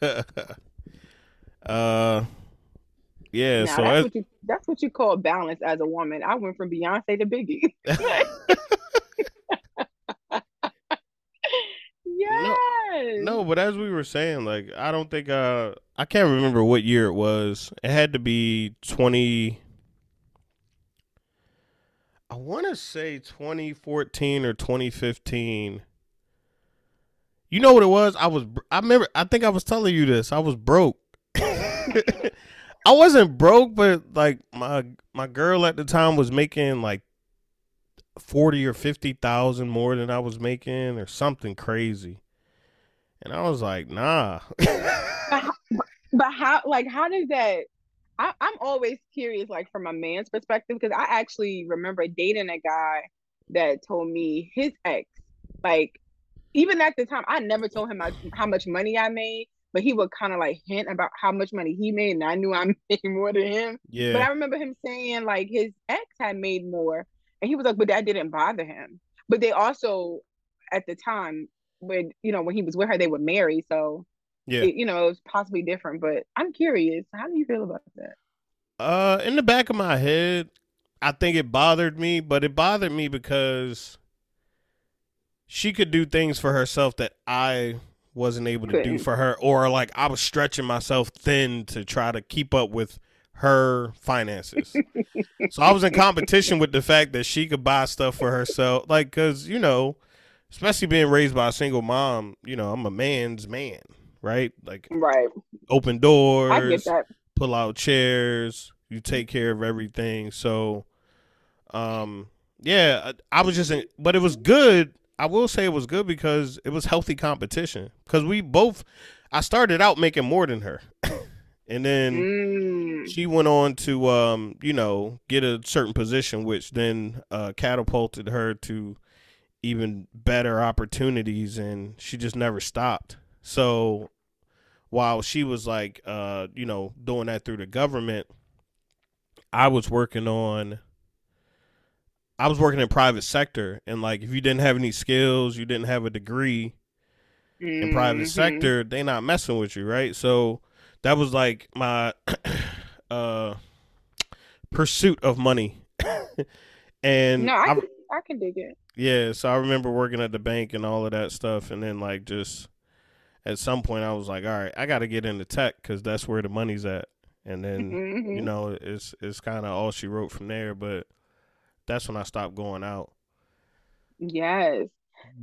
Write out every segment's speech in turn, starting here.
uh, yeah. Now, so that's as, what you that's what you call balance as a woman. I went from Beyonce to Biggie. yes. no, but as we were saying, like I don't think uh I can't remember what year it was. It had to be twenty. I want to say 2014 or 2015. You know what it was? I was I remember I think I was telling you this. I was broke. I wasn't broke, but like my my girl at the time was making like 40 or 50,000 more than I was making or something crazy. And I was like, "Nah." But how like how does that I, I'm always curious, like from a man's perspective, because I actually remember dating a guy that told me his ex, like even at the time, I never told him how, how much money I made, but he would kind of like hint about how much money he made, and I knew I made more than him. yeah. But I remember him saying like his ex had made more, and he was like, but that didn't bother him. But they also, at the time, when you know when he was with her, they were married, so yeah. it, you know it was possibly different. But I'm curious, how do you feel about that? Uh, in the back of my head, I think it bothered me, but it bothered me because she could do things for herself that I wasn't able to do for her, or like I was stretching myself thin to try to keep up with her finances. so I was in competition with the fact that she could buy stuff for herself, like because you know, especially being raised by a single mom, you know, I'm a man's man, right? Like Right, open doors I get that. pull out chairs, you take care of everything. So, um, yeah, I, I was just, in, but it was good. I will say it was good because it was healthy competition. Because we both, I started out making more than her, and then Mm. she went on to, um, you know, get a certain position, which then uh, catapulted her to even better opportunities, and she just never stopped. So while she was like uh you know doing that through the government i was working on i was working in private sector and like if you didn't have any skills you didn't have a degree in private Mhm. sector they not messing with you right so that was like my uh pursuit of money and No, I, I- can, I can dig it. yeah, so I remember working at the bank and all of that stuff, and then like just at some point I was like, all right, I got to get into tech because that's where the money's at, and then Mhm. you know it's it's kind of all she wrote from there, but that's when I stopped going out. Yes.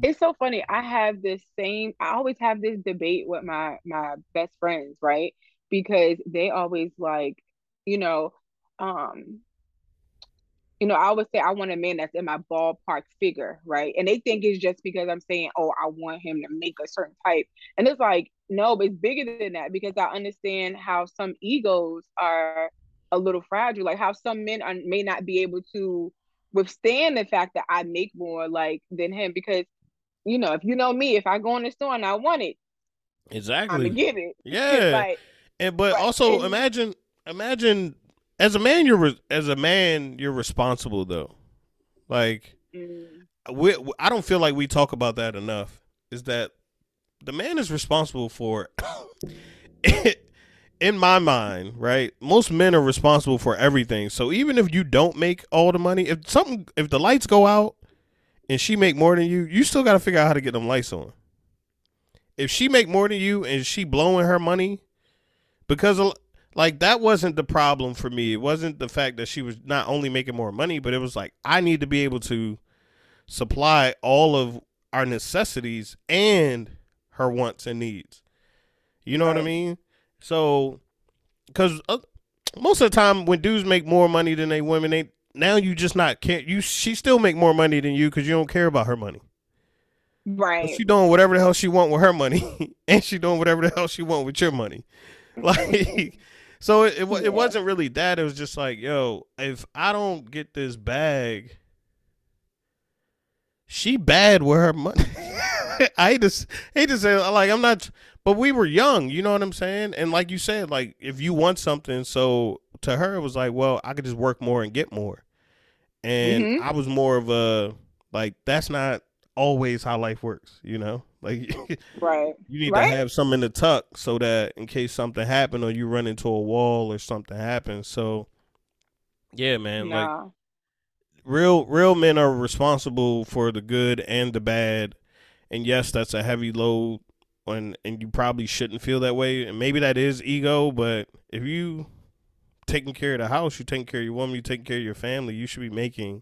It's so funny. I have this same, I always have this debate with my my best friends, right? Because they always like, you know, um, you know, I always say I want a man that's in my ballpark figure, right? And they think it's just because I'm saying, oh, I want him to make a certain type. And it's like, no, but it's bigger than that because I understand how some egos are a little fragile, like how some men are, may not be able to withstand the fact that I make more like than him because you know, if you know me, if I go in the store and I want it, exactly, I'm gonna get it. Yeah. Like, And but Right, also and- imagine imagine as a man you're re- as a man you're responsible though. Like mm, we, I don't feel like we talk about that enough. Is that the man is responsible for? in my mind, right? Most men are responsible for everything. So even if you don't make all the money, if something, if the lights go out and she make more than you, you still got to figure out how to get them lights on. If she make more than you and she blowing her money, because of, like that wasn't the problem for me. It wasn't the fact that she was not only making more money, but it was like I need to be able to supply all of our necessities and her wants and needs. You know what I mean? So, because uh, most of the time when dudes make more money than they women, they now you just not care. You she still make more money than you because you don't care about her money. But right. she doing whatever the hell she want with her money, and she doing whatever the hell she want with your money. Like, so it it, Yeah. it wasn't really that. It was just like, yo, if I don't get this bag, she bad with her money. I hate to hate to say like I'm not, but we were young. You know what I'm saying? And like you said, like if you want something, so to her it was like, well, I could just work more and get more. And Mhm. I was more of a like that's not always how life works, you know? Like right. you need right? to have something in the tuck so that in case something happened or you run into a wall or something happens. So yeah, man, nah. like real real men are responsible for the good and the bad. And yes, that's a heavy load and and you probably shouldn't feel that way. And maybe that is ego, but if you taking care of the house, you're taking care of your woman, you're taking care of your family, you should be making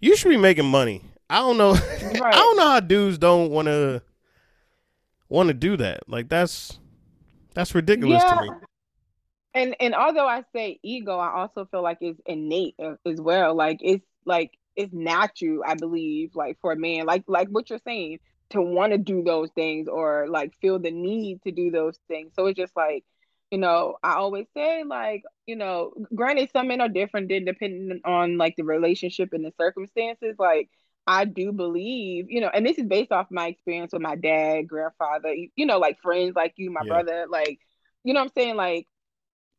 you should be making money. I don't know. Right. I don't know how dudes don't want to want to do that. Like that's that's ridiculous yeah. to me. And and although I say ego, I also feel like it's innate uh, as well. Like it's like it's natural, I believe, like for a man, like like what you're saying, to want to do those things or like feel the need to do those things. So it's just like, you know, I always say like, you know, granted some men are different depending on like the relationship and the circumstances. Like I do believe, you know, and this is based off my experience with my dad, grandfather, you know, like friends like you, my yeah. brother, like, you know what I'm saying? Like,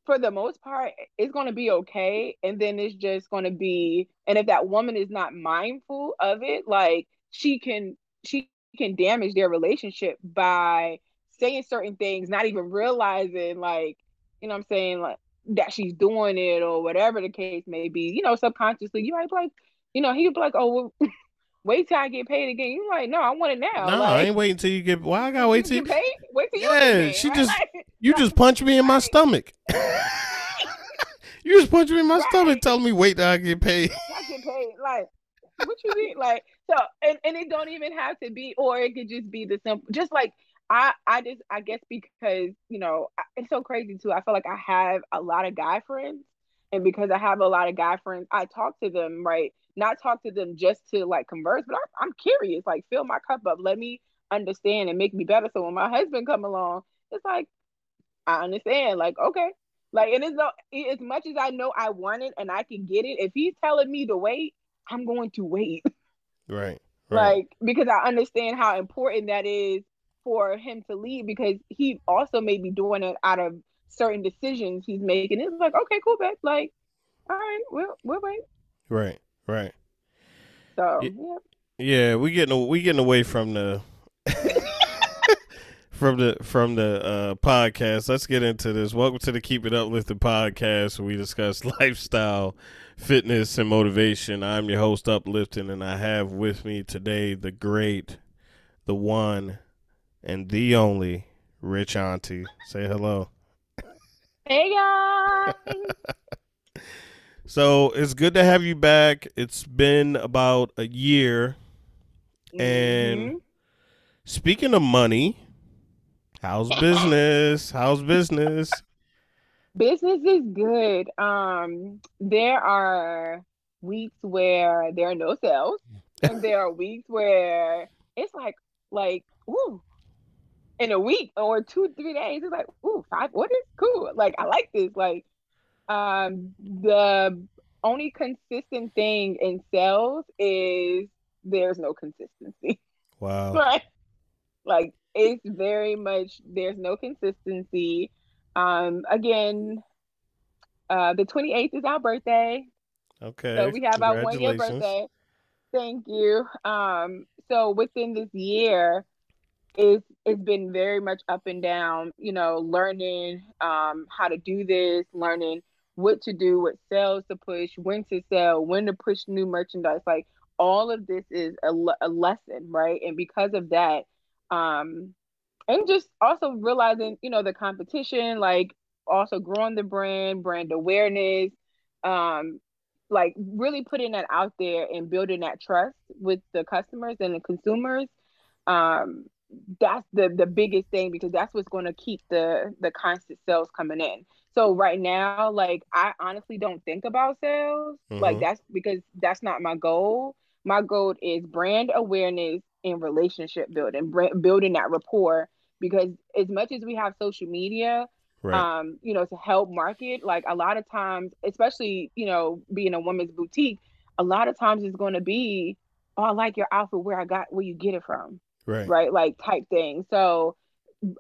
for the most part, it's going to be okay. And then it's just going to be, and if that woman is not mindful of it, like, she can, she can damage their relationship by saying certain things, not even realizing, like, you know what I'm saying? Like, that she's doing it or whatever the case may be, you know, subconsciously, you might be like, you know, he'd be like, oh, well, wait till I get paid again. You're like, no, I want it now. No, like, I ain't waiting till you get. Why I gotta wait till you get paid? Wait till you get paid. yeah, she just you just punched me in my stomach. you just punched me in my right. stomach, telling me wait till I get paid. I get paid. Like what you mean? Like so, and and it don't even have to be, or it could just be the simple, just like. I, I just I guess because you know it's so crazy too. I feel like I have a lot of guy friends, and because I have a lot of guy friends, I talk to them right not talk to them just to like converse, but I'm, I'm curious, like fill my cup up, let me understand and make me better. So when my husband come along, it's like I understand, like okay, like and it's no, as much as I know I want it and I can get it. If he's telling me to wait, I'm going to wait. Right. right. Like because I understand how important that is for him to lead because he also may be doing it out of certain decisions he's making. It's like okay, cool, bet. Like all right, we'll we'll wait. Right. Right. So yeah, yeah we getting we getting away from the from the from the uh, podcast. Let's get into this. Welcome to the Keep It Uplifted podcast, where we discuss lifestyle, fitness, and motivation. I'm your host, Uplifting, and I have with me today the great, the one, and the only Rich Auntie. Say hello. Hey guys. So it's good to have you back. It's been about a year. Mm-hmm. And speaking of money, how's business? how's business? Business is good. Um, there are weeks where there are no sales, and there are weeks where it's like like ooh, in a week or two three days, it's like ooh five orders, cool. Like I like this. Like um, the only consistent thing in sales is there's no consistency. Wow. right? Like it's very much there's no consistency. Um, again, uh, the 28th is our birthday. Okay. So we have our one year birthday. Thank you. Um, so within this year, it's it's been very much up and down. You know, learning um, how to do this, learning what to do, what sales to push, when to sell, when to push new merchandise. Like all of this is a, a lesson, right? And because of that, um, and just also realizing, you know, the competition, like also growing the brand, brand awareness, um, like really putting that out there and building that trust with the customers and the consumers. Um, that's the the biggest thing because that's what's going to keep the the constant sales coming in so right now, like I honestly don't think about sales. Mm-hmm. Like that's because that's not my goal. My goal is brand awareness and relationship building, brand, building that rapport. Because as much as we have social media, right. um, you know, to help market, like a lot of times, especially you know, being a woman's boutique, a lot of times it's going to be, oh, I like your outfit. Where I got where you get it from, right? Right, like type thing. So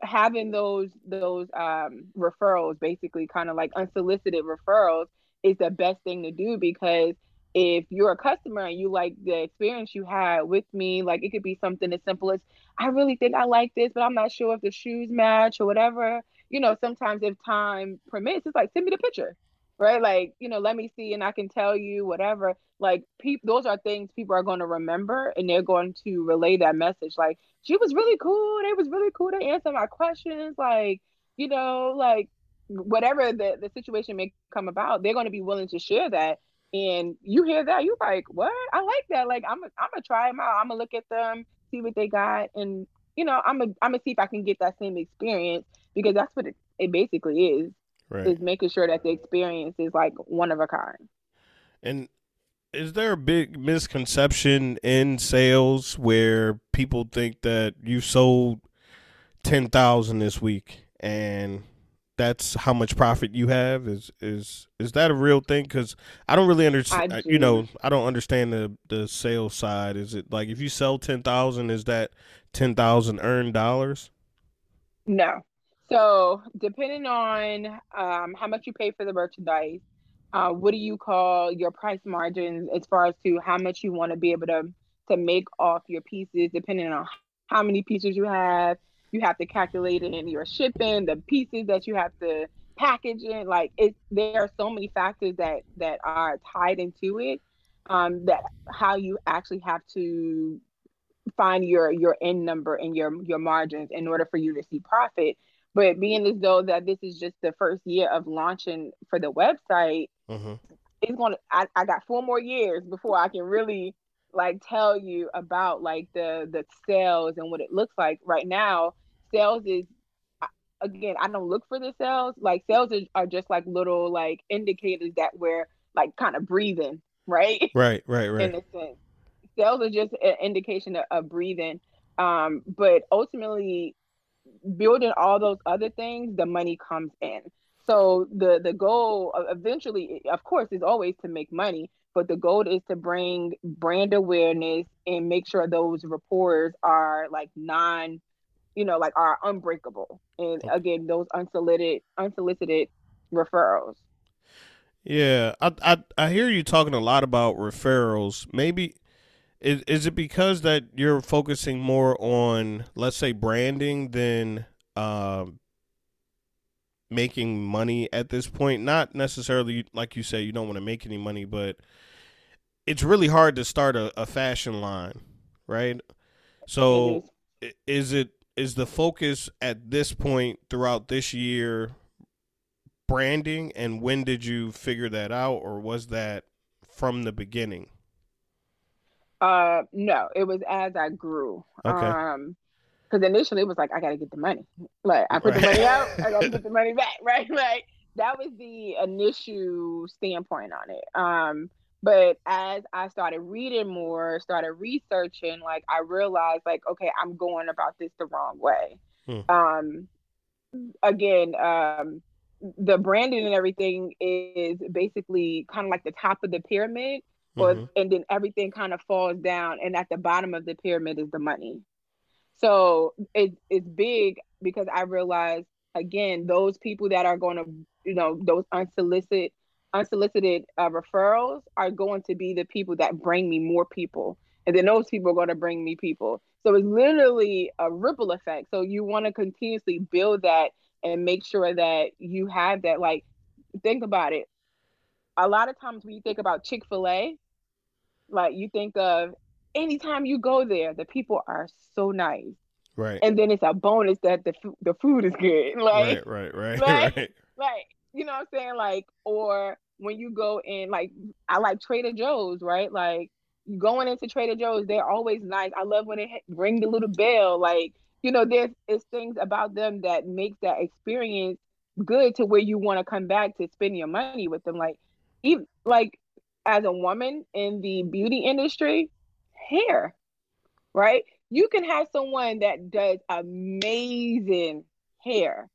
having those those um, referrals, basically kind of like unsolicited referrals, is the best thing to do because if you're a customer and you like the experience you had with me, like it could be something as simple as I really think I like this, but I'm not sure if the shoes match or whatever. You know, sometimes if time permits, it's like send me the picture, right? Like, you know, let me see and I can tell you whatever. Like, people, those are things people are going to remember and they're going to relay that message. Like, she was really cool. They was really cool to answer my questions. Like, you know, like whatever the, the situation may come about, they're going to be willing to share that and you hear that, you're like, what? I like that. Like, I'm, I'm gonna try them out. I'm gonna look at them, see what they got, and you know, I'm gonna, I'm gonna see if I can get that same experience because that's what it, it basically is. Right. Is making sure that the experience is like one of a kind. And is there a big misconception in sales where people think that you sold ten thousand this week and that's how much profit you have? Is is is that a real thing? Because i don't really understand you know i don't understand the the sales side. Is it like if you sell 10000 is that 10000 earned dollars? No so depending on um, how much you pay for the merchandise uh, what do you call your price margins as far as to how much you want to be able to to make off your pieces depending on how many pieces you have you have to calculate it in your shipping, the pieces that you have to package in. Like it, there are so many factors that that are tied into it. Um, that how you actually have to find your your end number and your your margins in order for you to see profit. But being as though that this is just the first year of launching for the website, mm-hmm. it's gonna. I, I got four more years before I can really like tell you about like the the sales and what it looks like. Right now sales is again i don't look for the sales. Like sales are, are just like little like indicators that we're like kind of breathing right? Right right right. In a sense. Sales are just an indication of, of breathing. Um but ultimately building all those other things the money comes in so the the goal uh, eventually of course is always to make money but the goal is to bring brand awareness and make sure those reporters are like non you know, like are unbreakable. And oh. again, those unsolicited unsolicited referrals. Yeah, I, I I hear you talking a lot about referrals. Maybe is is it because that you're focusing more on let's say branding than um making money at this point? Not necessarily like you say you don't want to make any money, but it's really hard to start a, a fashion line, right? So is it is the focus at this point throughout this year branding and when did you figure that out or was that from the beginning uh no it was as i grew okay. um because initially it was like i gotta get the money like i put right. the money out i gotta get the money back right like that was the initial standpoint on it um but as I started reading more, started researching, like I realized, like, okay, I'm going about this the wrong way. Hmm. Um, again, um, the branding and everything is basically kind of like the top of the pyramid, mm-hmm. and then everything kind of falls down, and at the bottom of the pyramid is the money. So it, it's big because I realized again those people that are going to, you know, those unsolicited unsolicited uh, referrals are going to be the people that bring me more people. And then those people are going to bring me people. So it's literally a ripple effect. So you want to continuously build that and make sure that you have that. Like think about it. A lot of times when you think about chick-fil-a like you think of anytime you go there the people are so nice right and then it's a bonus that the, the food is good like right right right like, right like you know what i'm saying like or when you go in like I like Trader Joe's, right? Like going into Trader Joe's, they're always nice. I love when they ring the little bell. Like, you know, there's it's things about them that makes that experience good to where you want to come back to spend your money with them. Like even like as a woman in the beauty industry, hair, right? You can have someone that does amazing hair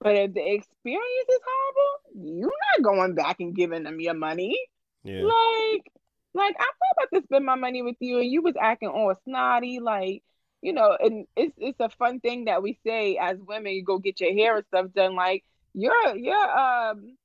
but if the experience is horrible, you're not going back and giving them your money. Yeah. Like, like I'm about to spend my money with you, and you was acting all snotty, like you know. And it's it's a fun thing that we say as women. You go get your hair and stuff done. Like your your um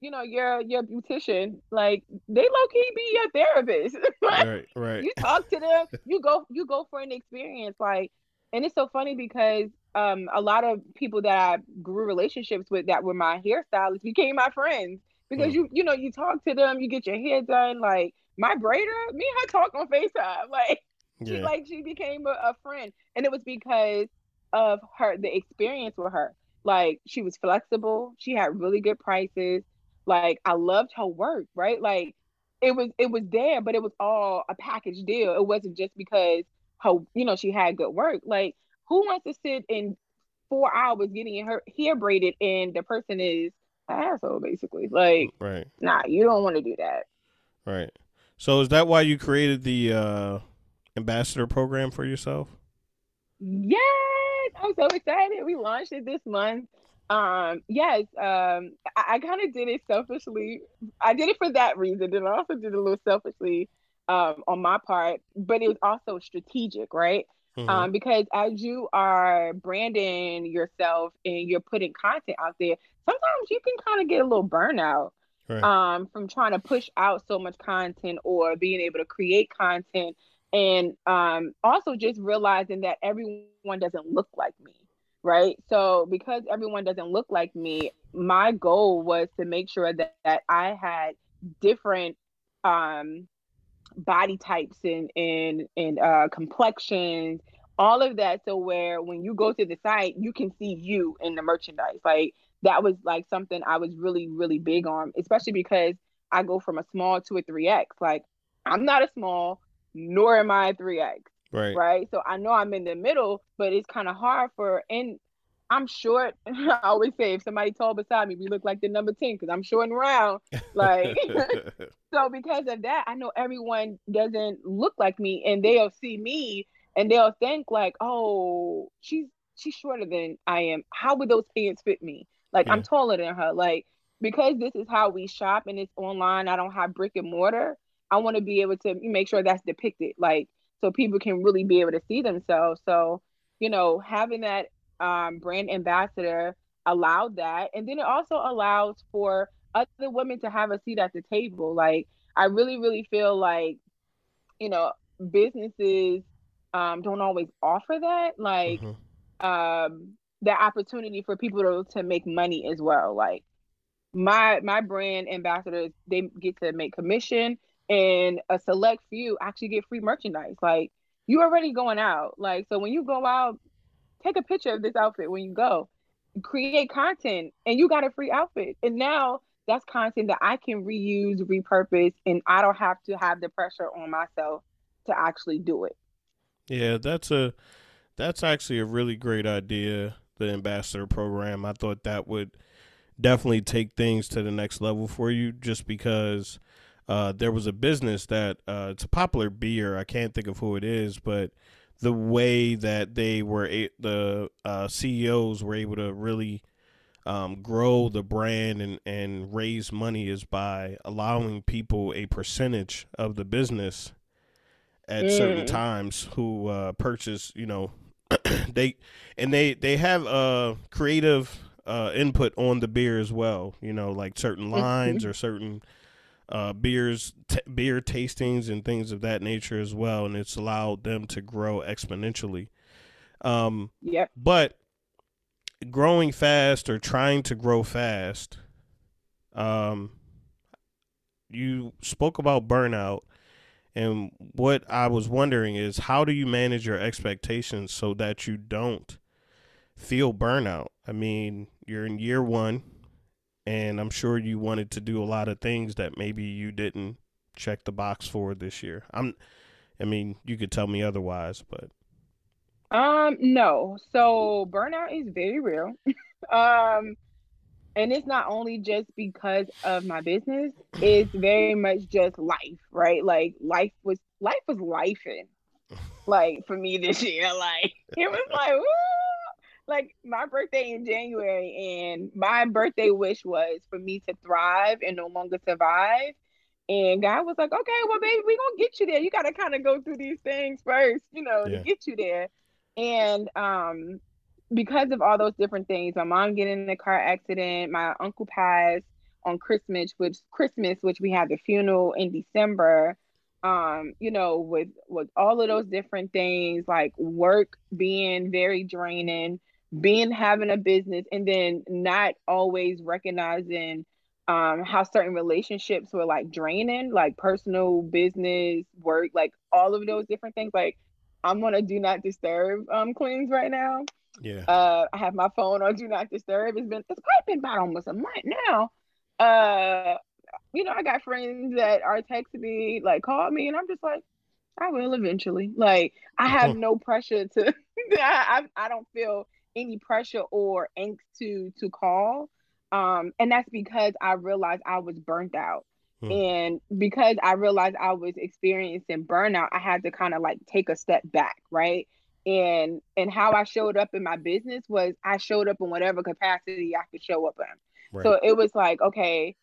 you know, your your beautician, like they low key be your therapist. right, right. You talk to them, you go you go for an experience. Like, and it's so funny because um a lot of people that I grew relationships with that were my hairstylists became my friends because mm. you you know you talk to them, you get your hair done. Like my braider, me and her talk on Facetime. Like yeah. she like she became a, a friend, and it was because of her the experience with her. Like she was flexible, she had really good prices like I loved her work, right? Like it was it was there, but it was all a package deal. It wasn't just because her, you know, she had good work. Like who wants to sit in four hours getting her hair braided and the person is an asshole basically? Like right. nah, you don't want to do that. Right. So is that why you created the uh ambassador program for yourself? Yes, I'm so excited. We launched it this month. Um, yes, um, I, I kind of did it selfishly. I did it for that reason, and I also did it a little selfishly um, on my part, but it was also strategic, right? Mm-hmm. Um, because as you are branding yourself and you're putting content out there, sometimes you can kind of get a little burnout right. um, from trying to push out so much content or being able to create content and um, also just realizing that everyone doesn't look like me right? So because everyone doesn't look like me, my goal was to make sure that, that I had different um body types and and and uh complexions all of that so where when you go to the site you can see you in the merchandise. Like that was like something i was really really big on especially because i go from a small to a 3x like i'm not a small nor am i a 3x Right. Right. So I know I'm in the middle, but it's kind of hard for and I'm short. I always say if somebody tall beside me, we look like the number 10 because I'm short and round. Like so because of that, I know everyone doesn't look like me and they'll see me and they'll think like, oh, she's she's shorter than I am. How would those pants fit me? Like yeah. I'm taller than her. Like because this is how we shop and it's online, I don't have brick and mortar. I want to be able to make sure that's depicted. Like so people can really be able to see themselves. So, you know, having that um, brand ambassador allowed that. And then it also allows for other women to have a seat at the table. Like, I really, really feel like, you know, businesses um, don't always offer that. Like, mm-hmm. um, the opportunity for people to, to make money as well. Like, my my brand ambassadors they get to make commission and a select few actually get free merchandise. Like you already going out. Like so when you go out, take a picture of this outfit when you go. Create content and you got a free outfit. And now that's content that I can reuse, repurpose, and I don't have to have the pressure on myself to actually do it. Yeah, that's a that's actually a really great idea, the ambassador program. I thought that would definitely take things to the next level for you just because uh, there was a business that uh, it's a popular beer. I can't think of who it is, but the way that they were a- the uh, CEOs were able to really um, grow the brand and, and raise money is by allowing people a percentage of the business at mm. certain times who uh, purchase. You know, they and they they have uh, creative uh, input on the beer as well. You know, like certain mm-hmm. lines or certain uh, beers, t- beer tastings, and things of that nature as well, and it's allowed them to grow exponentially. Um, yep. But growing fast or trying to grow fast, um, you spoke about burnout, and what I was wondering is how do you manage your expectations so that you don't feel burnout? I mean, you're in year one and I'm sure you wanted to do a lot of things that maybe you didn't check the box for this year. I'm I mean, you could tell me otherwise, but um no. So burnout is very real. um and it's not only just because of my business, it's very much just life, right? Like life was life was life lifing. Like for me this year, like it was like woo, like my birthday in January, and my birthday wish was for me to thrive and no longer survive. And God was like, okay, well, baby, we're gonna get you there. You gotta kind of go through these things first, you know, yeah. to get you there. And um, because of all those different things, my mom getting in a car accident, my uncle passed, on Christmas, which Christmas, which we had the funeral in December. Um, you know, with with all of those different things, like work being very draining, being having a business, and then not always recognizing um how certain relationships were like draining, like personal, business, work, like all of those different things. Like I'm on a do not disturb um cleanse right now. Yeah. Uh, I have my phone on do not disturb. It's been it's probably been about almost a month now. Uh, you know, I got friends that are texting me, like call me, and I'm just like, I will eventually. Like, I have no pressure to. I, I I don't feel any pressure or angst to to call. Um, and that's because I realized I was burnt out. Hmm. And because I realized I was experiencing burnout, I had to kind of like take a step back, right? And and how I showed up in my business was I showed up in whatever capacity I could show up in. Right. So it was like, okay,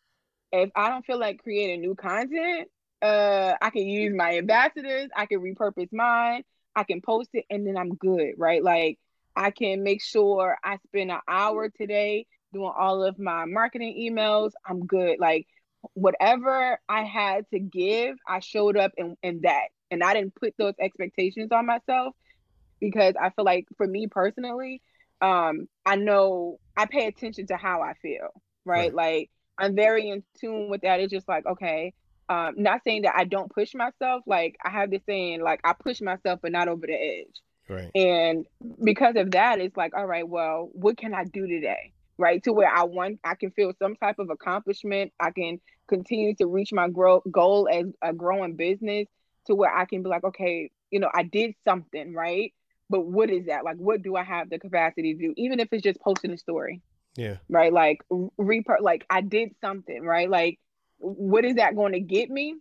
if I don't feel like creating new content, uh, I can use my ambassadors, I can repurpose mine, I can post it, and then I'm good, right? Like I can make sure I spend an hour today doing all of my marketing emails. I'm good. Like whatever I had to give, I showed up in, in that. And I didn't put those expectations on myself because I feel like for me personally, um, I know I pay attention to how I feel, right? right. Like I'm very in tune with that. It's just like, okay, um, not saying that I don't push myself. Like I have this saying, like I push myself, but not over the edge. Right. And because of that, it's like, all right, well, what can I do today? Right. To where I want, I can feel some type of accomplishment. I can continue to reach my grow goal as a growing business to where I can be like, okay, you know, I did something, right? But what is that? Like, what do I have the capacity to do? Even if it's just posting a story. Yeah. Right. Like, reper, like I did something, right? Like, what is that going to get me?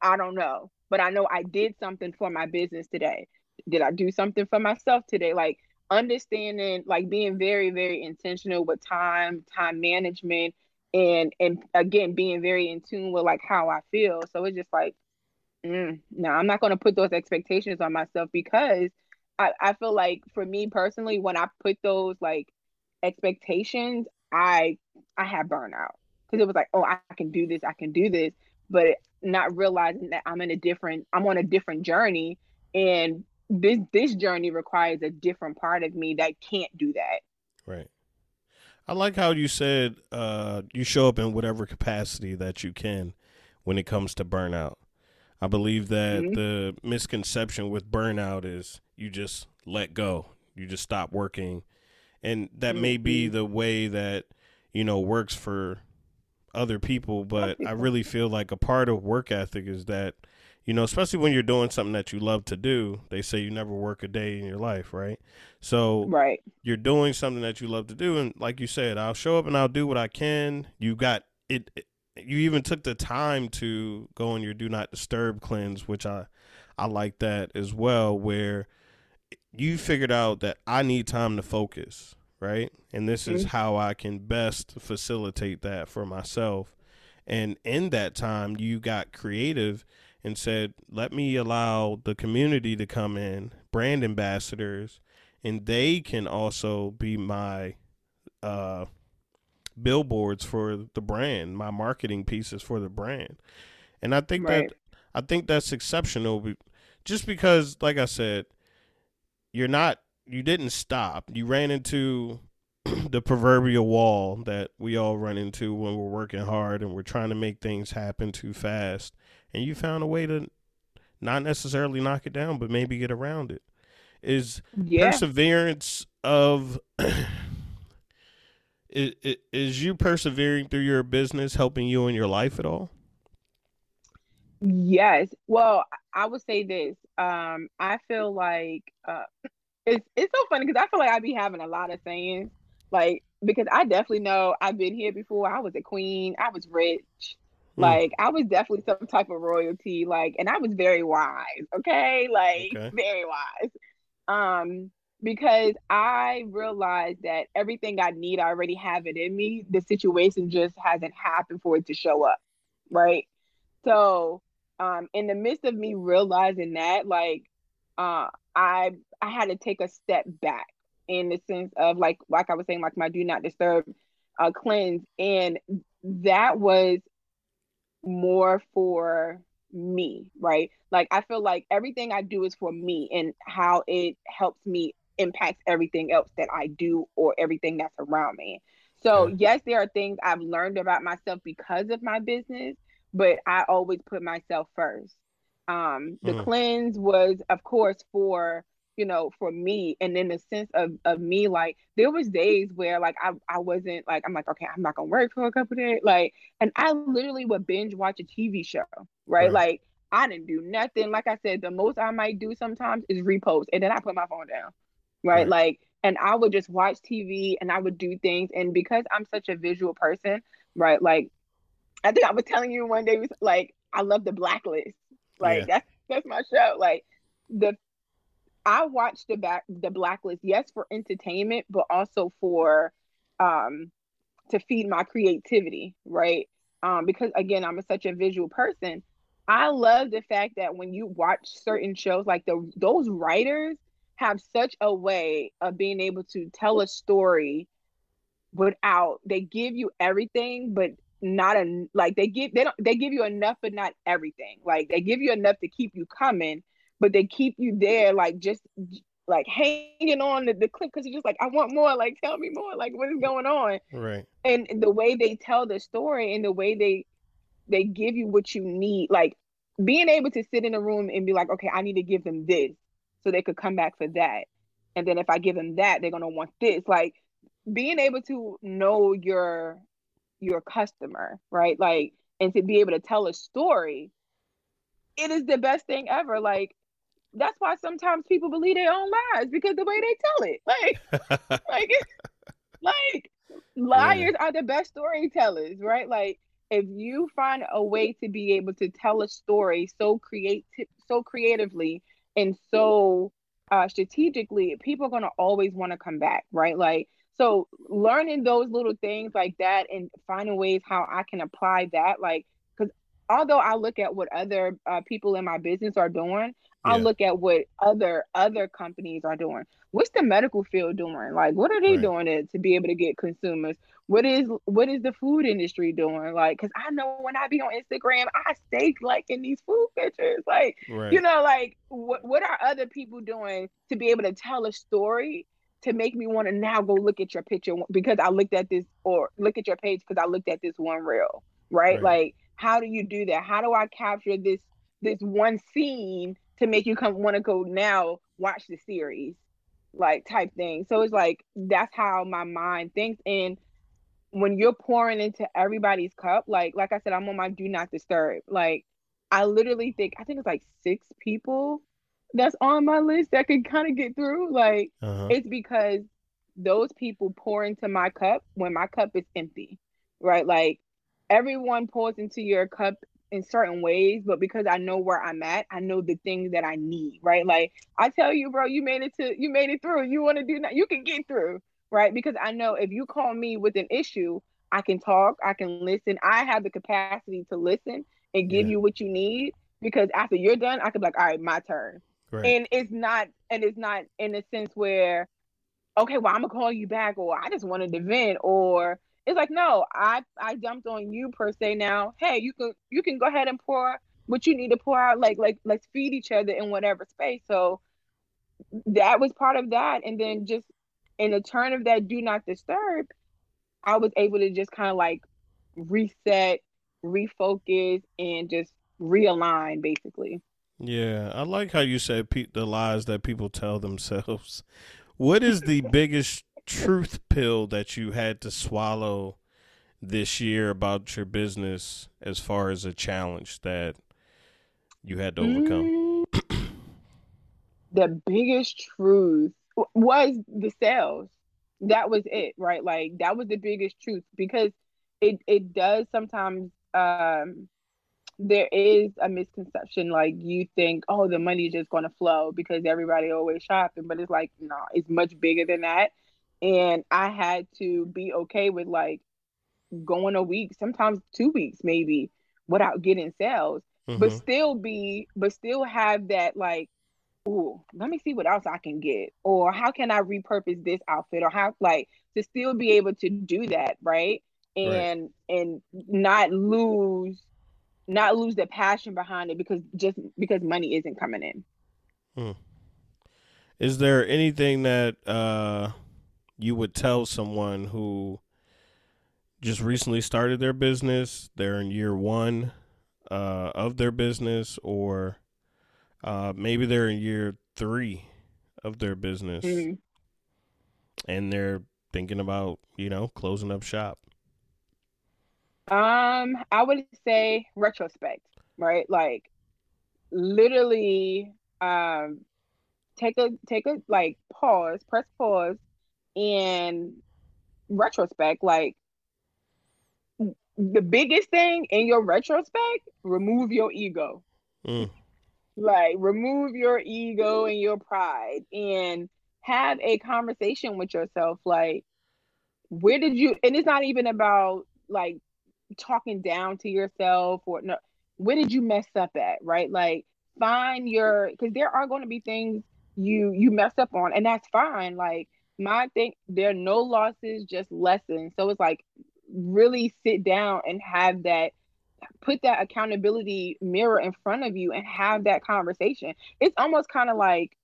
I don't know. But I know I did something for my business today. Did I do something for myself today? Like, understanding, like, being very, very intentional with time, time management, and and again being very in tune with like how I feel. So it's just like, mm, no, I'm not going to put those expectations on myself because I, I feel like for me personally, when I put those like expectations, I I had burnout because it was like, oh, I can do this, I can do this, but not realizing that I'm in a different, I'm on a different journey, and this this journey requires a different part of me that can't do that. Right. I like how you said uh, you show up in whatever capacity that you can when it comes to burnout. I believe that mm-hmm. the misconception with burnout is you just let go, you just stop working, and that mm-hmm. may be mm-hmm. the way that you know works for other people. But I really feel like a part of work ethic is that you know, especially when you're doing something that you love to do. They say you never work a day in your life, right? So, right, you're doing something that you love to do, and like you said, I'll show up and I'll do what I can. You got it, it you even took the time to go on your do not disturb cleanse, which I I like that as well, where you figured out that I need time to focus, right? And this mm-hmm. is how I can best facilitate that for myself. And in that time, you got creative and said, let me allow the community to come in, brand ambassadors, and they can also be my uh, billboards for the brand, my marketing pieces for the brand. And I think right. that I think that's exceptional just because like I said, you're not you didn't stop. You ran into the proverbial wall that we all run into when we're working hard and we're trying to make things happen too fast and you found a way to not necessarily knock it down, but maybe get around it. Is yeah. perseverance of is, is you persevering through your business helping you in your life at all? Yes. Well, I would say this. Um, I feel like uh, it's it's so funny because I feel like I'd be having a lot of sayings, like because I definitely know I've been here before. I was a queen. I was rich. Mm. Like I was definitely some type of royalty, like, and I was very wise, okay? Like okay. very wise. Um, because I realized that everything I need, I already have it in me. The situation just hasn't happened for it to show up. Right. So um in the midst of me realizing that, like uh I I had to take a step back in the sense of like like I was saying, like my do not disturb uh cleanse and that was more for me, right? Like I feel like everything I do is for me and how it helps me impacts everything else that I do or everything that's around me. So, yes, there are things I've learned about myself because of my business, but I always put myself first. Um, the mm. cleanse was, of course, for you know, for me, and in the sense of of me, like there was days where like I I wasn't like I'm like okay, I'm not gonna work for a couple of days, like, and I literally would binge watch a TV show, right? right. Like I didn't do nothing. Like I said, the most I might do sometimes is repost, and then I put my phone down, right? right. Like, and I would just watch TV and I would do things, and because I'm such a visual person, right? Like, I think I was telling you one day, like I love the Blacklist, like yeah. that's that's my show, like the I watched the back the blacklist, yes, for entertainment, but also for um to feed my creativity, right? Um, because again, I'm a, such a visual person. I love the fact that when you watch certain shows, like the those writers have such a way of being able to tell a story without they give you everything, but not a like they give they don't they give you enough but not everything. Like they give you enough to keep you coming, but they keep you there like just like hanging on the, the clip because you're just like i want more like tell me more like what is going on? Right. And the way they tell the story and the way they they give you what you need like being able to sit in a room and be like okay i need to give them this so they could come back for that. And then if i give them that they're going to want this. Like being able to know your your customer right? Like and to be able to tell a story it is the best thing ever. Like that's why sometimes people believe their own lies because the way they tell it. Like, like, like liars yeah. are the best storytellers, right? Like, if you find a way to be able to tell a story so creative, so creatively, and so uh, strategically, people are gonna always want to come back, right? Like, so learning those little things like that and finding ways how I can apply that, like, although I look at what other uh, people in my business are doing, I look at what other other companies are doing. What's the medical field doing? Like, what are they right. doing it to be able to get consumers? What is what is the food industry doing? Like, because I know when I be on Instagram, I stay liking these food pictures. Like, right. you know, like what what are other people doing to be able to tell a story to make me want to now go look at your picture because I looked at this or look at your page because I looked at this one reel, right? right? Like, how do you do that? How do I capture this this one scene to make you come want to go now watch the series like type thing? So it's like that's how my mind thinks. And when you're pouring into everybody's cup like like i said i'm on my do not disturb. Like i literally think i think it's like six people that's on my list that can kind of get through. Like uh-huh. it's because those people pour into my cup when my cup is empty right? Like everyone pours into your cup in certain ways, but because I know where I'm at, I know the things that I need, right? Like I tell you, bro, you made it to you made it through. You want to do that, you can get through, right? Because I know if you call me with an issue, I can talk, I can listen. I have the capacity to listen and give yeah. you what you need because after you're done, I can be like, all right, my turn. Right. And it's not and it's not in a sense where, okay, well, I'm gonna call you back, or I just wanted to vent, or it's like, no, I I dumped on you per se now. Hey, you can you can go ahead and pour what you need to pour out. Like like let's feed each other in whatever space. So that was part of that. And then just in the turn of that do not disturb, I was able to just kind of like reset, refocus, and just realign basically. Yeah, I like how you said pe- the lies that people tell themselves. What is the biggest truth pill that you had to swallow this year about your business as far as a challenge that you had to overcome? Mm, the biggest truth was the sales. That was it, right? Like that was the biggest truth because it it does sometimes um there is a misconception like you think oh the money is just going to flow because everybody always shopping but it's like no it's much bigger than that and I had to be okay with like going a week, sometimes two weeks maybe without getting sales, mm-hmm. but still be, but still have that like, oh, let me see what else I can get, or how can I repurpose this outfit, or how like to still be able to do that, right? and right. and not lose not lose the passion behind it because just because money isn't coming in. Hmm. Is there anything that uh, you would tell someone who just recently started their business? They're in year one uh, of their business, or uh, maybe they're in year three of their business, mm-hmm. and they're thinking about you know closing up shop. Um, I would say retrospect, right? Like literally um take a take a like pause, press pause and retrospect like the biggest thing in your retrospect, remove your ego. Mm. Like remove your ego and your pride and have a conversation with yourself like where did you and it's not even about like talking down to yourself or no where did you mess up at right like find your because there are going to be things you you mess up on and that's fine like my thing there are no losses just lessons so it's like really sit down and have that put that accountability mirror in front of you and have that conversation it's almost kind of like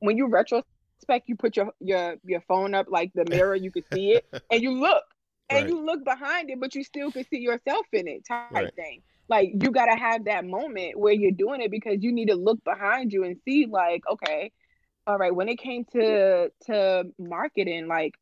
when you retrospect you put your your your phone up like the mirror you can see it and you look and right. you look behind it, but you still can see yourself in it, type right. thing. Like you gotta have that moment where you're doing it because you need to look behind you and see, like, okay, all right, when it came to to marketing, like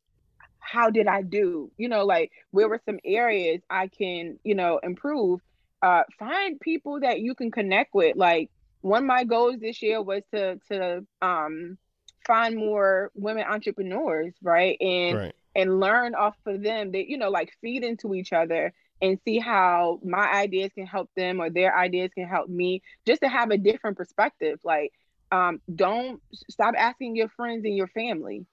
how did I do? You know, like where were some areas I can, you know, improve? Uh find people that you can connect with. Like one of my goals this year was to to um find more women entrepreneurs, right? And right and learn off of them that you know like feed into each other and see how my ideas can help them or their ideas can help me just to have a different perspective like um, don't stop asking your friends and your family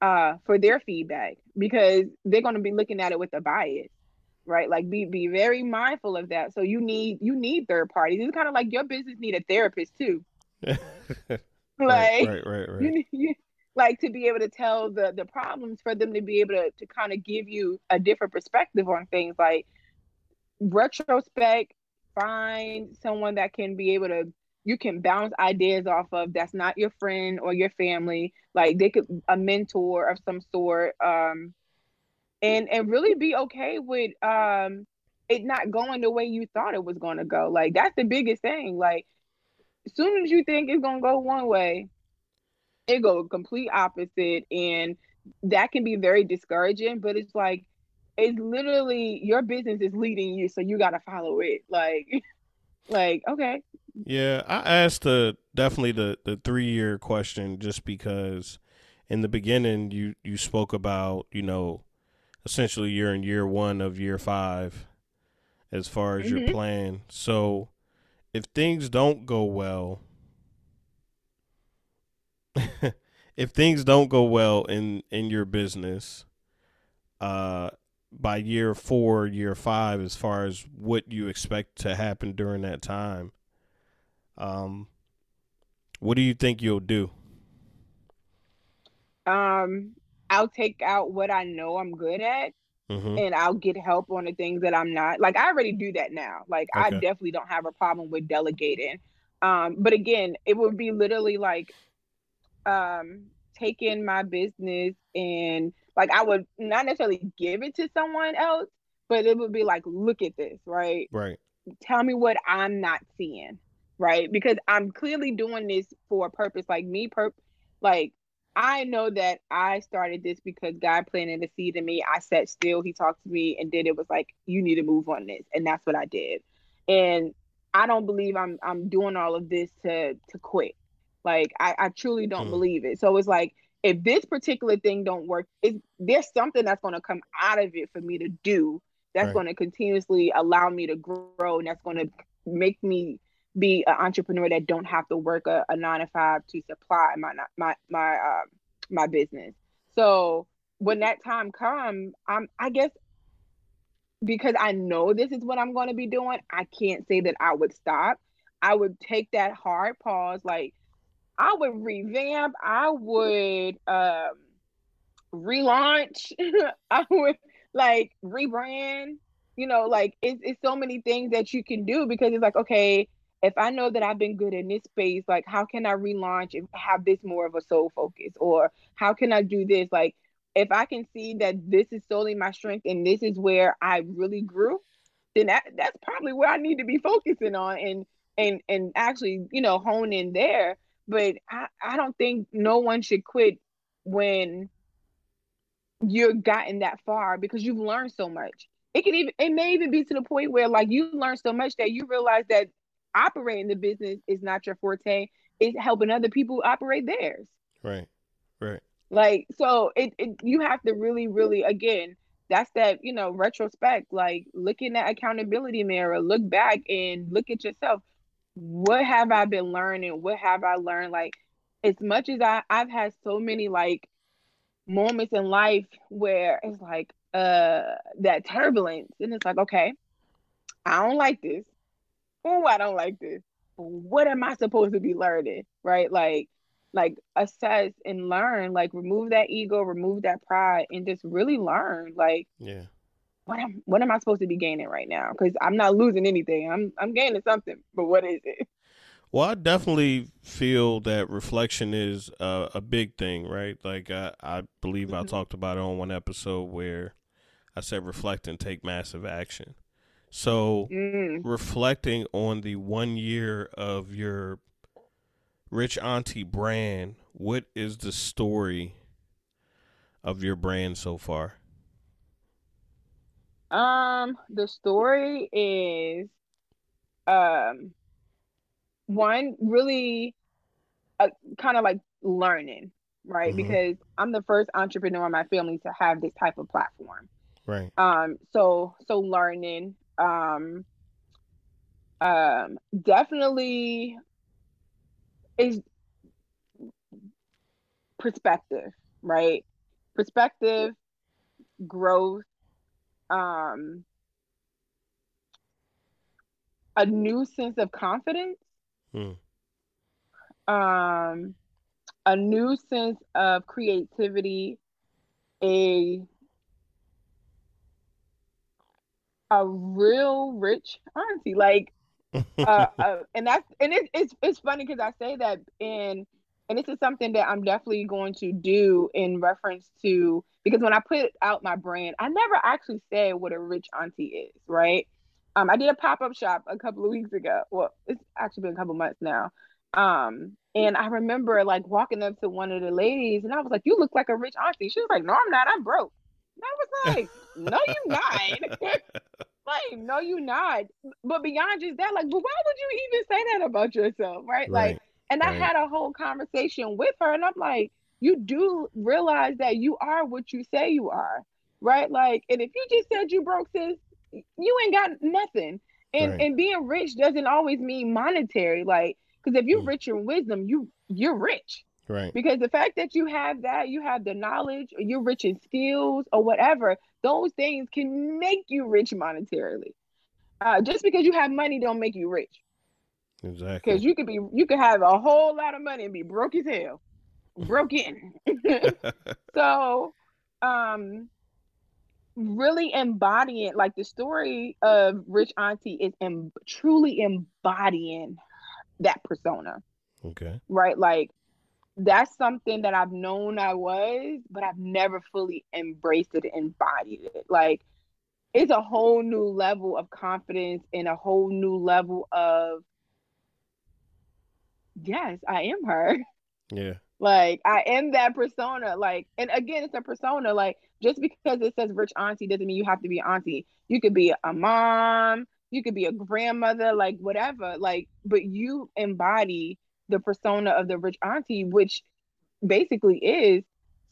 uh, for their feedback because they're going to be looking at it with a bias right? Like be be very mindful of that. So you need you need third parties. It's kind of like your business need a therapist too. Like right, right, right, right. You, you, like to be able to tell the the problems for them to be able to, to kind of give you a different perspective on things. Like retrospect find someone that can be able to you can bounce ideas off of that's not your friend or your family. Like they could a mentor of some sort um and and really be okay with um it not going the way you thought it was going to go. Like that's the biggest thing. Like as soon as you think it's going to go one way it go complete opposite and that can be very discouraging but it's like it's literally your business is leading you so you got to follow it. Like like okay yeah i asked the definitely the the three year question just because in the beginning you you spoke about you know essentially you're in year one of year five as far as mm-hmm. your plan so if things don't go well if things don't go well in in your business, uh, by year four, year five, as far as what you expect to happen during that time, um, what do you think you'll do? Um, I'll take out what I know I'm good at. Mm-hmm. And I'll get help on the things that I'm not. Like I already do that now. Like okay. I definitely don't have a problem with delegating. Um, but again, it would be literally like um taking my business and like I would not necessarily give it to someone else, but it would be like, look at this, right? Right. Tell me what I'm not seeing, right? Because I'm clearly doing this for a purpose. Like me, perp, like I know that I started this because God planted a seed in me. I sat still, He talked to me, and then it was like, you need to move on this, and that's what I did. And I don't believe I'm I'm doing all of this to to quit. Like I, I truly don't mm. believe it. So it's like if this particular thing don't work, it, there's something that's going to come out of it for me to do that's right. going to continuously allow me to grow and that's going to make me be an entrepreneur that don't have to work a, a nine to five to supply my my my uh, my business. So when that time comes, I'm I guess because I know this is what I'm going to be doing, I can't say that I would stop. I would take that hard pause, like I would revamp. I would um, relaunch. I would like rebrand. You know, like it's it's so many things that you can do because it's like, okay, if I know that I've been good in this space, like how can I relaunch and have this more of a soul focus? Or how can I do this? Like if I can see that this is solely my strength and this is where I really grew, then that that's probably where I need to be focusing on and and and actually, you know, hone in there. But I, I don't think no one should quit when you're gotten that far because you've learned so much. It can even it may even be to the point where like you learn so much that you realize that operating the business is not your forte. It's helping other people operate theirs. Right. Right. Like so it, it you have to really, really again, that's that, you know, retrospect, like looking at accountability mirror, look back and look at yourself. What have I been learning? What have I learned? Like as much as I, I've had so many like moments in life where it's like uh that turbulence and it's like, okay, I don't like this. Oh, I don't like this. What am I supposed to be learning? Right? Like like assess and learn like remove that ego remove that pride and just really learn like yeah what am what am i supposed to be gaining right now because i'm not losing anything i'm i'm gaining something but what is it well i definitely feel that reflection is uh, a big thing right like i, I believe mm-hmm. i talked about it on one episode where i said reflect and take massive action so mm. reflecting on the one year of your Rich Auntie brand, what is the story of your brand so far? Um, the story is um one really uh, kind of like learning, right? Mm-hmm. Because I'm the first entrepreneur in my family to have this type of platform. Right. Um so so learning um um definitely is perspective, right? Perspective, growth, um, a new sense of confidence, hmm. um, a new sense of creativity, a a real rich auntie. Like uh, uh, and that's and it, it's it's funny because I say that in and this is something that I'm definitely going to do in reference to because when I put out my brand, I never actually said what a rich auntie is, right? Um, I did a pop up shop a couple of weeks ago. Well, it's actually been a couple months now. Um, and I remember like walking up to one of the ladies, and I was like, "You look like a rich auntie." She was like, "No, I'm not. I'm broke." And I was like, "No, you're not." like, no, you're not. But beyond just that, like, but why would you even say that about yourself, right? right. Like, and right. I had a whole conversation with her, and I'm like, you do realize that you are what you say you are, right? Like, and if you just said you broke, sis, you ain't got nothing. And right. and being rich doesn't always mean monetary, like, because if you're mm. rich in wisdom, you you're rich. Right. Because the fact that you have that, you have the knowledge, or you're rich in skills or whatever, those things can make you rich monetarily. Uh, just because you have money don't make you rich. Exactly. Because you could be you could have a whole lot of money and be broke as hell. Broken. so um really embodying like the story of Rich Auntie is em- truly embodying that persona. Okay. Right? Like that's something that I've known I was, but I've never fully embraced it embodied it. Like it's a whole new level of confidence and a whole new level of yes, I am her. Yeah. Like I am that persona. Like, and again, it's a persona. Like, just because it says rich auntie doesn't mean you have to be auntie. You could be a mom, you could be a grandmother, like whatever. Like, but you embody the persona of the rich auntie, which basically is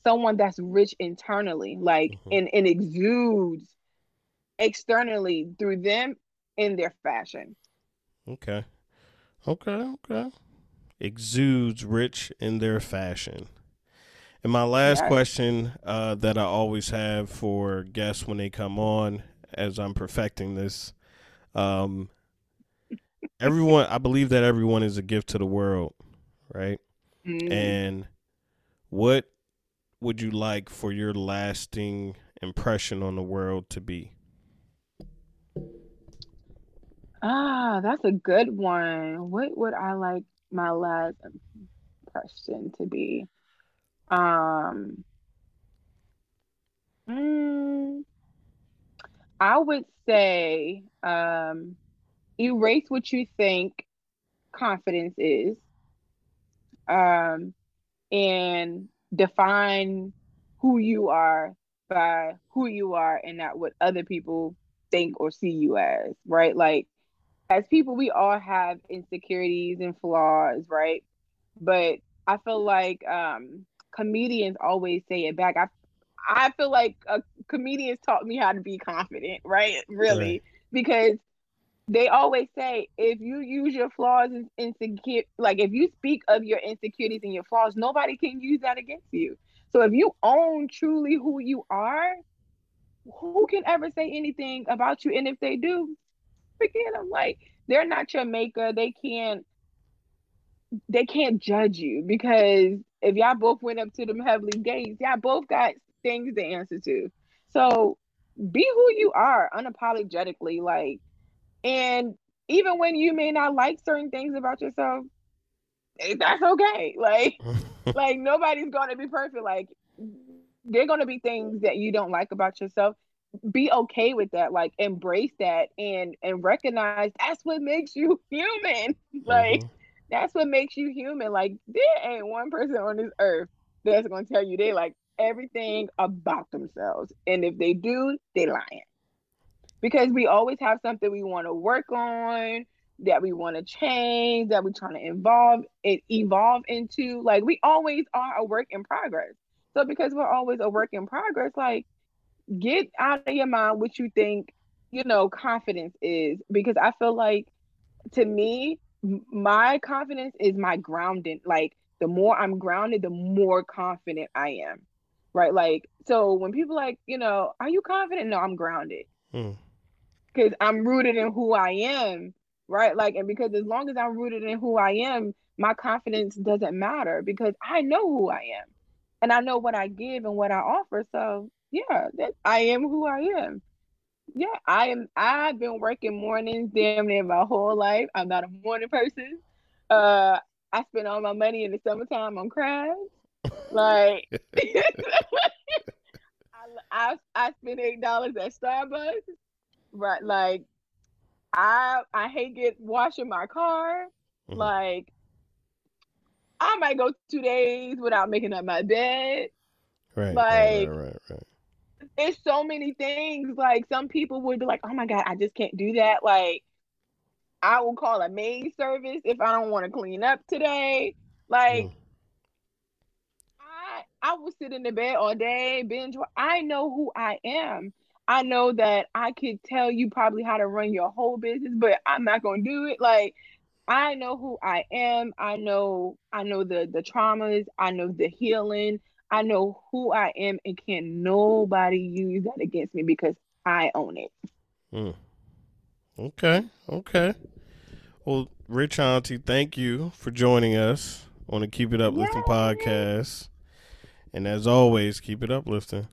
someone that's rich internally, like mm-hmm. and, and exudes externally through them in their fashion. Okay. Okay, okay. Exudes rich in their fashion. And my last yes. question uh, that I always have for guests when they come on, as I'm perfecting this, um, everyone I believe that everyone is a gift to the world, right? Mm-hmm. And what would you like for your lasting impression on the world to be? Ah, that's a good one. What would I like my last question to be? Um, mm, I would say um, erase what you think confidence is, um, and define who you are by who you are and not what other people think or see you as, right? Like as people, we all have insecurities and flaws, right? But I feel like um, comedians always say it back. I I feel like uh, comedians taught me how to be confident, right? Really, right. because they always say if you use your flaws and insecure, like if you speak of your insecurities and your flaws, nobody can use that against you. So if you own truly who you are, who can ever say anything about you? And if they do, forget them. Like they're not your maker. They can't. They can't judge you because if y'all both went up to them heavenly gates, y'all both got things to answer to. So be who you are unapologetically, like, and even when you may not like certain things about yourself, eh, that's okay. Like, like nobody's gonna be perfect. Like, they're gonna be things that you don't like about yourself. Be okay with that. Like, embrace that and and recognize that's what makes you human. Like, mm-hmm. that's what makes you human. Like, there ain't one person on this earth that's gonna tell you they like everything about themselves. And if they do, they lying. Because we always have something we want to work on, that we want to change, that we're trying to involve and evolve into. Like we always are a work in progress. So because we're always a work in progress, like get out of your mind what you think, you know, confidence is. Because I feel like to me, my confidence is my grounding. Like the more I'm grounded, the more confident I am right? Like, so when people like, you know, are you confident? No, I'm grounded because hmm. I'm rooted in who I am, right? Like, and because as long as I'm rooted in who I am, my confidence doesn't matter because I know who I am and I know what I give and what I offer. So, yeah, that I am who I am. Yeah, I am. I've been working mornings damn near my whole life. I'm not a morning person. Uh, I spend all my money in the summertime on crabs. Like I, I spend eight dollars at Starbucks. Right, like I I hate get washing my car. Mm-hmm. Like I might go two days without making up my bed. Right. Like right, right, right, It's so many things. Like some people would be like, "Oh my god, I just can't do that." Like I will call a maid service if I don't want to clean up today. Like mm. I will sit in the bed all day, binge. I know who I am. I know that I could tell you probably how to run your whole business, but I'm not gonna do it. Like I know who I am. I know I know the the traumas. I know the healing. I know who I am, and can nobody use that against me because I own it. Mm. Okay, okay. Well, Rich Auntie, thank you for joining us on the Keep It Uplifting Yay. podcast. And as always, keep it uplifting.